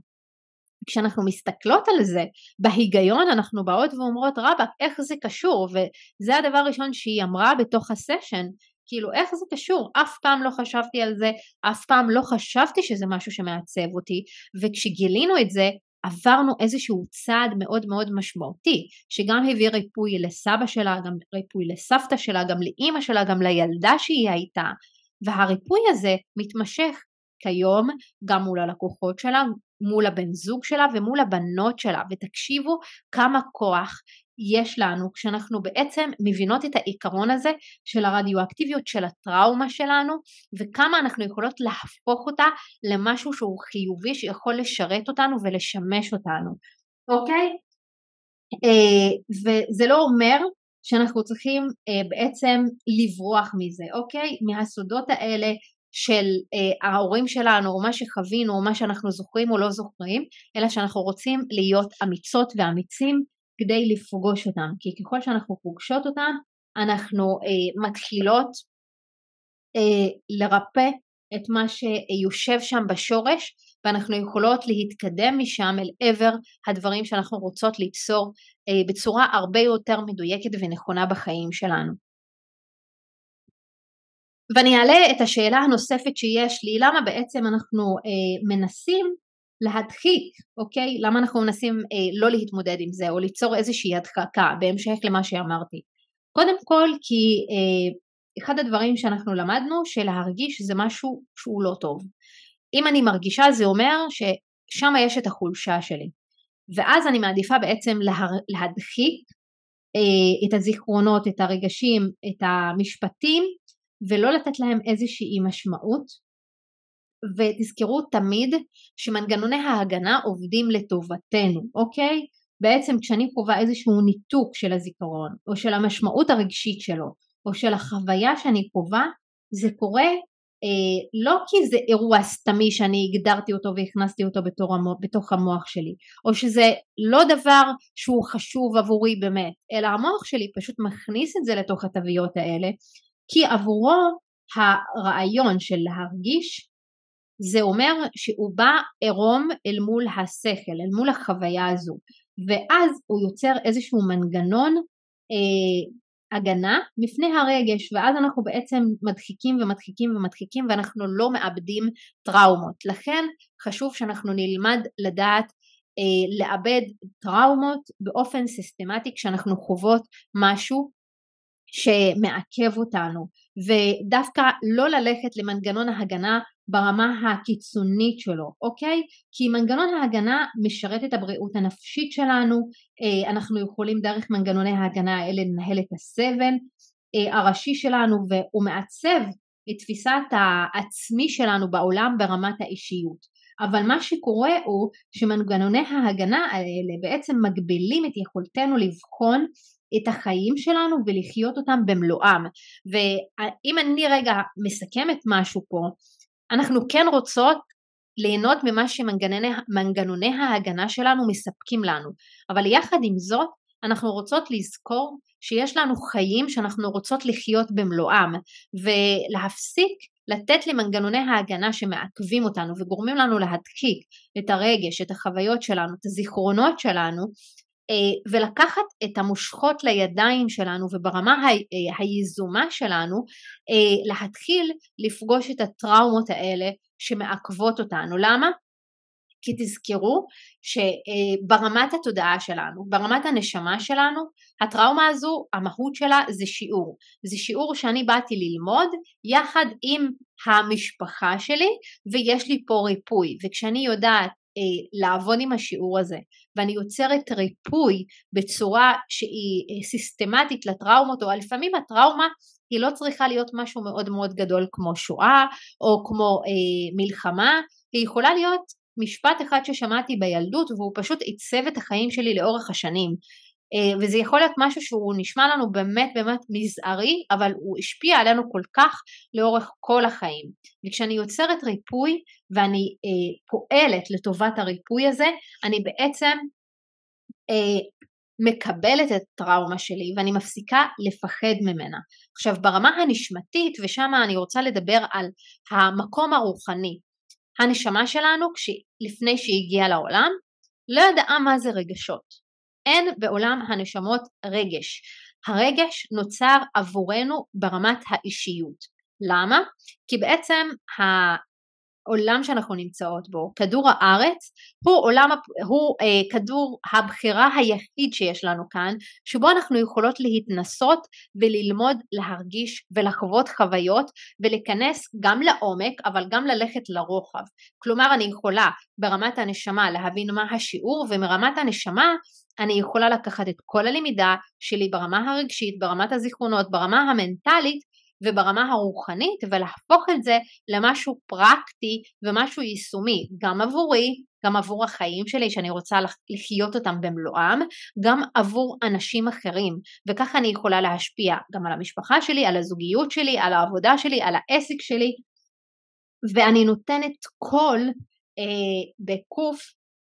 כשאנחנו מסתכלות על זה בהיגיון אנחנו באות ואומרות רבאק איך זה קשור? וזה הדבר הראשון שהיא אמרה בתוך הסשן כאילו איך זה קשור? אף פעם לא חשבתי על זה אף פעם לא חשבתי שזה משהו שמעצב אותי. וכשגילינו את זה עברנו איזשהו צעד מאוד מאוד משמעותי שגם הביא ריפוי לסבא שלה, גם ריפוי לסבתא שלה, גם לאימא שלה, גם לילדה שהיא הייתה והריפוי הזה מתמשך כיום גם מול הלקוחות שלה, מול הבן זוג שלה ומול הבנות שלה. ותקשיבו כמה כוח יש לנו כשאנחנו בעצם מבינות את העיקרון הזה של הרדיואקטיביות של הטראומה שלנו וכמה אנחנו יכולות להפוך אותה למשהו שהוא חיובי שיכול לשרת אותנו ולשמש אותנו, אוקיי? אה, וזה לא אומר שאנחנו צריכים אה, בעצם לברוח מזה, אוקיי? מהסודות האלה של אה, ההורים שלנו או מה שחווינו או מה שאנחנו זוכרים או לא זוכרים, אלא שאנחנו רוצים להיות אמיצות ואמיצים כדי לפגוש אותם, כי ככל שאנחנו פוגשות אותם אנחנו אה, מתחילות אה, לרפא את מה שיושב שם בשורש ואנחנו יכולות להתקדם משם אל עבר הדברים שאנחנו רוצות ליצור אה, בצורה הרבה יותר מדויקת ונכונה בחיים שלנו. ואני אעלה את השאלה הנוספת שיש לי, למה בעצם אנחנו אה, מנסים להדחיק, אוקיי? למה אנחנו מנסים אה, לא להתמודד עם זה או ליצור איזושהי הדחקה בהמשך למה שאמרתי? קודם כל כי אה, אחד הדברים שאנחנו למדנו שלהרגיש זה משהו שהוא לא טוב. אם אני מרגישה זה אומר ששם יש את החולשה שלי ואז אני מעדיפה בעצם להר... להדחיק אה, את הזיכרונות, את הרגשים, את המשפטים ולא לתת להם איזושהי משמעות ותזכרו תמיד שמנגנוני ההגנה עובדים לטובתנו, אוקיי? בעצם כשאני חווה איזשהו ניתוק של הזיכרון או של המשמעות הרגשית שלו או של החוויה שאני חווה זה קורה אה, לא כי זה אירוע סתמי שאני הגדרתי אותו והכנסתי אותו בתור המוח, בתוך המוח שלי או שזה לא דבר שהוא חשוב עבורי באמת אלא המוח שלי פשוט מכניס את זה לתוך התוויות האלה כי עבורו הרעיון של להרגיש זה אומר שהוא בא עירום אל מול השכל, אל מול החוויה הזו. ואז הוא יוצר איזשהו מנגנון אה, הגנה מפני הרגש ואז אנחנו בעצם מדחיקים ומדחיקים ומדחיקים ואנחנו לא מאבדים טראומות. לכן חשוב שאנחנו נלמד לדעת אה, לאבד טראומות באופן סיסטמטי כשאנחנו חוות משהו שמעכב אותנו. ודווקא לא ללכת למנגנון ההגנה ברמה הקיצונית שלו, אוקיי? כי מנגנון ההגנה משרת את הבריאות הנפשית שלנו, אה, אנחנו יכולים דרך מנגנוני ההגנה האלה לנהל את הסבל אה, הראשי שלנו והוא מעצב את תפיסת העצמי שלנו בעולם ברמת האישיות. אבל מה שקורה הוא שמנגנוני ההגנה האלה בעצם מגבילים את יכולתנו לבחון את החיים שלנו ולחיות אותם במלואם ואם אני רגע מסכמת משהו פה אנחנו כן רוצות ליהנות ממה שמנגנוני ההגנה שלנו מספקים לנו. אבל יחד עם זאת אנחנו רוצות לזכור שיש לנו חיים שאנחנו רוצות לחיות במלואם ולהפסיק לתת למנגנוני ההגנה שמעכבים אותנו וגורמים לנו להדחיק את הרגש, את החוויות שלנו, את הזיכרונות שלנו ולקחת את המושכות לידיים שלנו וברמה אה, היזומה שלנו אה, להתחיל לפגוש את הטראומות האלה שמעכבות אותנו. למה? כי תזכרו שברמת התודעה שלנו, ברמת הנשמה שלנו, הטראומה הזו, המהות שלה זה שיעור. זה שיעור שאני באתי ללמוד יחד עם המשפחה שלי ויש לי פה ריפוי. וכשאני יודעת אה, לעבוד עם השיעור הזה. ואני יוצרת ריפוי בצורה שהיא אה, סיסטמטית לטראומות או לפעמים הטראומה היא לא צריכה להיות משהו מאוד מאוד גדול כמו שואה או כמו אה, מלחמה, היא יכולה להיות משפט אחד ששמעתי בילדות והוא פשוט עיצב את החיים שלי לאורך השנים וזה יכול להיות משהו שהוא נשמע לנו באמת באמת מזערי אבל הוא השפיע עלינו כל כך לאורך כל החיים וכשאני יוצרת ריפוי ואני אה, פועלת לטובת הריפוי הזה אני בעצם אה, מקבלת את הטראומה שלי ואני מפסיקה לפחד ממנה. עכשיו ברמה הנשמתית ושם אני רוצה לדבר על המקום הרוחני. הנשמה שלנו לפני שהיא הגיעה לעולם לא ידעה מה זה רגשות. אין בעולם הנשמות רגש. הרגש נוצר עבורנו ברמת האישיות. למה? כי בעצם העולם שאנחנו נמצאות בו, כדור הארץ, הוא, עולם, הוא אה, כדור הבחירה היחיד שיש לנו כאן, שבו אנחנו יכולות להתנסות וללמוד להרגיש ולחוות חוויות ולהיכנס גם לעומק אבל גם ללכת לרוחב. כלומר אני יכולה ברמת הנשמה להבין מה השיעור ומרמת הנשמה אני יכולה לקחת את כל הלמידה שלי ברמה הרגשית, ברמת הזיכרונות, ברמה המנטלית וברמה הרוחנית ולהפוך את זה למשהו פרקטי ומשהו יישומי גם עבורי, גם עבור החיים שלי שאני רוצה לחיות אותם במלואם, גם עבור אנשים אחרים. וככה אני יכולה להשפיע גם על המשפחה שלי, על הזוגיות שלי, על העבודה שלי, על העסק שלי. ואני נותנת קול אה, בקוף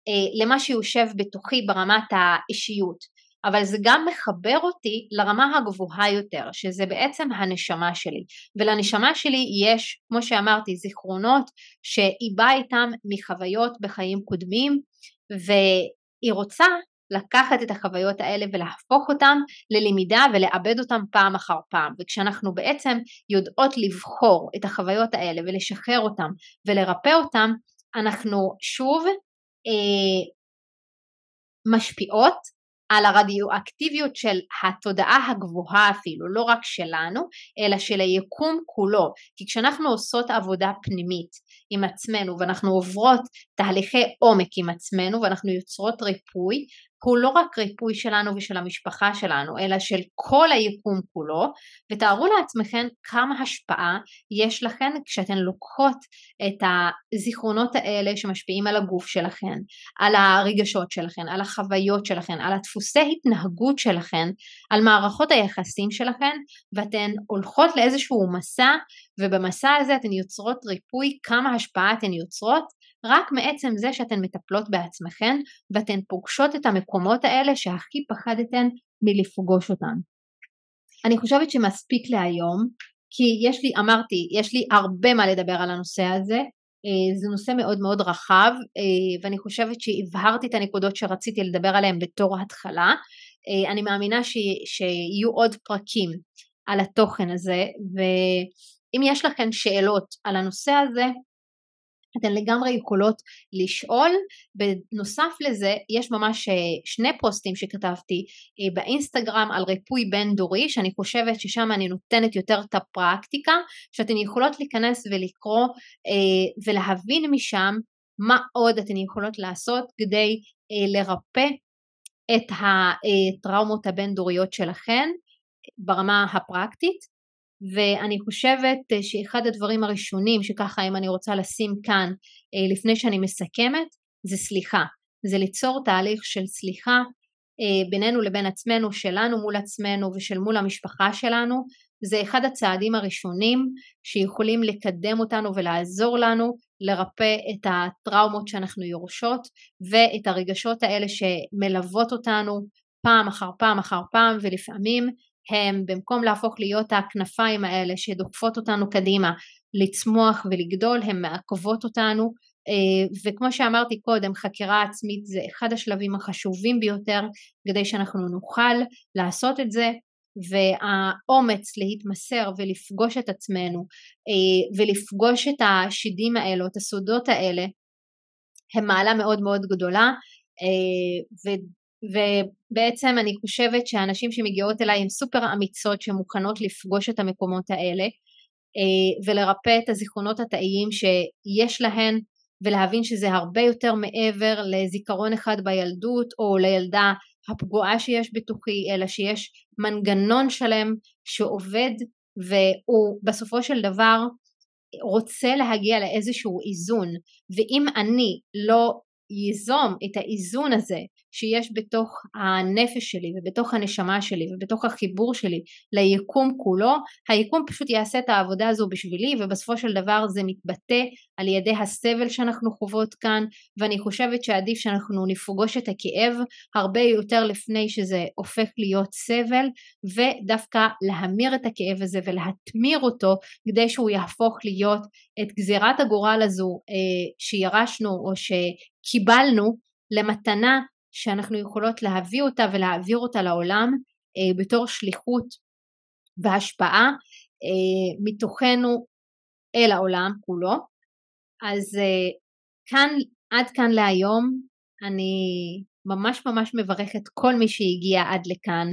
אה, למה שיושב בתוכי ברמת האישיות אבל זה גם מחבר אותי לרמה הגבוהה יותר, שזה בעצם הנשמה שלי. ולנשמה שלי יש, כמו שאמרתי, זיכרונות שהיא באה איתם מחוויות בחיים קודמים, והיא רוצה לקחת את החוויות האלה ולהפוך אותן ללמידה ולעבד אותן פעם אחר פעם וכשאנחנו בעצם יודעות לבחור את החוויות האלה ולשחרר אותן ולרפא אותן אנחנו שוב אה, משפיעות על הרדיואקטיביות של התודעה הגבוהה אפילו, לא רק שלנו, אלא של היקום כולו. כי כשאנחנו עושות עבודה פנימית עם עצמנו ואנחנו עוברות תהליכי עומק עם עצמנו ואנחנו יוצרות ריפוי, הוא לא רק ריפוי שלנו ושל המשפחה שלנו, אלא של כל היקום כולו, ותארו לעצמכם כמה השפעה יש לכן כשאתן לוקחות את הזיכרונות האלה שמשפיעים על הגוף שלכן, על הרגשות שלכן, על החוויות שלכן, על הדפוסי התנהגות שלכן, על מערכות היחסים שלכן, ואתן הולכות לאיזשהו מסע, ובמסע הזה אתן יוצרות ריפוי, כמה השפעה אתן יוצרות, רק מעצם זה שאתן מטפלות בעצמכן ואתן פוגשות את המקומות האלה שהכי פחדתן מלפגוש אותן. אני חושבת שמספיק להיום, כי יש לי, אמרתי, יש לי הרבה מה לדבר על הנושא הזה, אה, זה נושא מאוד מאוד רחב אה, ואני חושבת שהבהרתי את הנקודות שרציתי לדבר עליהן בתור התחלה. אה, אני מאמינה ש, שיהיו עוד פרקים על התוכן הזה ואם יש לכם שאלות על הנושא הזה אתן לגמרי יכולות לשאול. בנוסף לזה יש ממש אה, שני פוסטים שכתבתי אה, באינסטגרם על ריפוי בין דורי שאני חושבת ששם אני נותנת יותר את הפרקטיקה שאתן יכולות להיכנס ולקרוא אה, ולהבין משם מה עוד אתן יכולות לעשות כדי לרפא את הטראומות הבין דוריות שלכן ברמה הפרקטית ואני חושבת אה, שאחד הדברים הראשונים שככה אם אני רוצה לשים כאן אה, לפני שאני מסכמת זה סליחה, זה ליצור תהליך של סליחה אה, בינינו לבין עצמנו, שלנו מול עצמנו ושל מול המשפחה שלנו, זה אחד הצעדים הראשונים שיכולים לקדם אותנו ולעזור לנו לרפא את הטראומות שאנחנו יורשות ואת הרגשות האלה שמלוות אותנו פעם אחר פעם אחר פעם ולפעמים הם במקום להפוך להיות הכנפיים האלה שדוחפות אותנו קדימה לצמוח ולגדול הם מעכבות אותנו. אה, וכמו שאמרתי קודם חקירה עצמית זה אחד השלבים החשובים ביותר כדי שאנחנו נוכל לעשות את זה והאומץ להתמסר ולפגוש את עצמנו אה, ולפגוש את השדים האלו, את הסודות האלה הם מעלה מאוד מאוד גדולה אה, ובעצם אני חושבת שהנשים שמגיעות אליי הן סופר אמיצות שמוכנות לפגוש את המקומות האלה אה, ולרפא את הזיכרונות התאיים שיש להן ולהבין שזה הרבה יותר מעבר לזיכרון אחד בילדות או לילדה הפגועה שיש בתוכי אלא שיש מנגנון שלם שעובד והוא בסופו של דבר רוצה להגיע לאיזשהו איזון. ואם אני לא ייזום את האיזון הזה שיש בתוך הנפש שלי ובתוך הנשמה שלי ובתוך החיבור שלי ליקום כולו, היקום פשוט יעשה את העבודה הזו בשבילי ובסופו של דבר זה מתבטא על ידי הסבל שאנחנו חוות כאן ואני חושבת שעדיף שאנחנו נפגוש את הכאב הרבה יותר לפני שזה הופך להיות סבל ודווקא להמיר את הכאב הזה ולהתמיר אותו כדי שהוא יהפוך להיות את גזירת הגורל הזו אה, שירשנו או שקיבלנו למתנה שאנחנו יכולות להביא אותה ולהעביר אותה לעולם אה, בתור שליחות והשפעה אה, מתוכנו אל העולם כולו. אז אה, כאן, עד כאן להיום, אני ממש ממש מברכת כל מי שהגיע עד לכאן,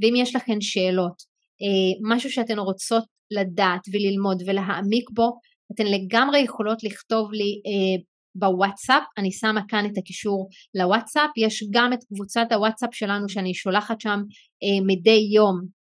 ואם יש לכן שאלות, אה, משהו שאתן רוצות לדעת וללמוד ולהעמיק בו, אתן לגמרי יכולות לכתוב לי אה, בוואטסאפ, אני שמה כאן את הקישור לוואטסאפ, יש גם את קבוצת הוואטסאפ שלנו שאני שולחת שם אה, מדי יום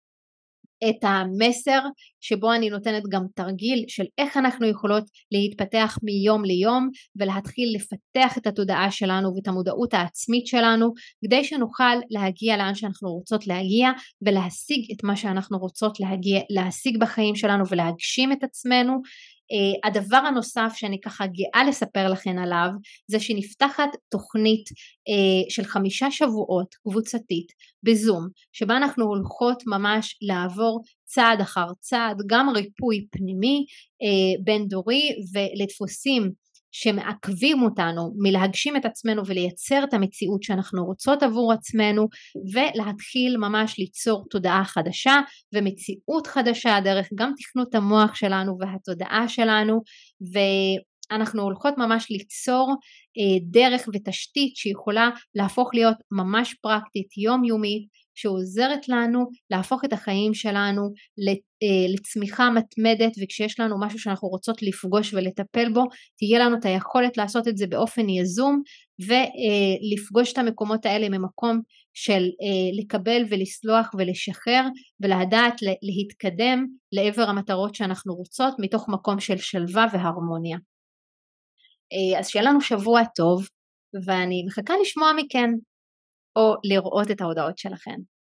את המסר שבו אני נותנת גם תרגיל של איך אנחנו יכולות להתפתח מיום ליום ולהתחיל לפתח את התודעה שלנו ואת המודעות העצמית שלנו כדי שנוכל להגיע לאן שאנחנו רוצות להגיע ולהשיג את מה שאנחנו רוצות להגיע, להשיג בחיים שלנו ולהגשים את עצמנו Uh, הדבר הנוסף שאני ככה גאה לספר לכם עליו זה שנפתחת תוכנית uh, של חמישה שבועות קבוצתית בזום שבה אנחנו הולכות ממש לעבור צעד אחר צעד גם ריפוי פנימי uh, בין דורי ולדפוסים שמעכבים אותנו מלהגשים את עצמנו ולייצר את המציאות שאנחנו רוצות עבור עצמנו ולהתחיל ממש ליצור תודעה חדשה ומציאות חדשה דרך גם תכנות המוח שלנו והתודעה שלנו. ואנחנו הולכות ממש ליצור אה, דרך ותשתית שיכולה להפוך להיות ממש פרקטית יומיומית שעוזרת לנו להפוך את החיים שלנו אה, לצמיחה מתמדת וכשיש לנו משהו שאנחנו רוצות לפגוש ולטפל בו תהיה לנו את היכולת לעשות את זה באופן יזום ולפגוש את המקומות האלה ממקום של אה, לקבל ולסלוח ולשחרר ולדעת להתקדם לעבר המטרות שאנחנו רוצות מתוך מקום של שלווה והרמוניה. אה, אז שיהיה לנו שבוע טוב ואני מחכה לשמוע מכן או לראות את ההודעות שלכם.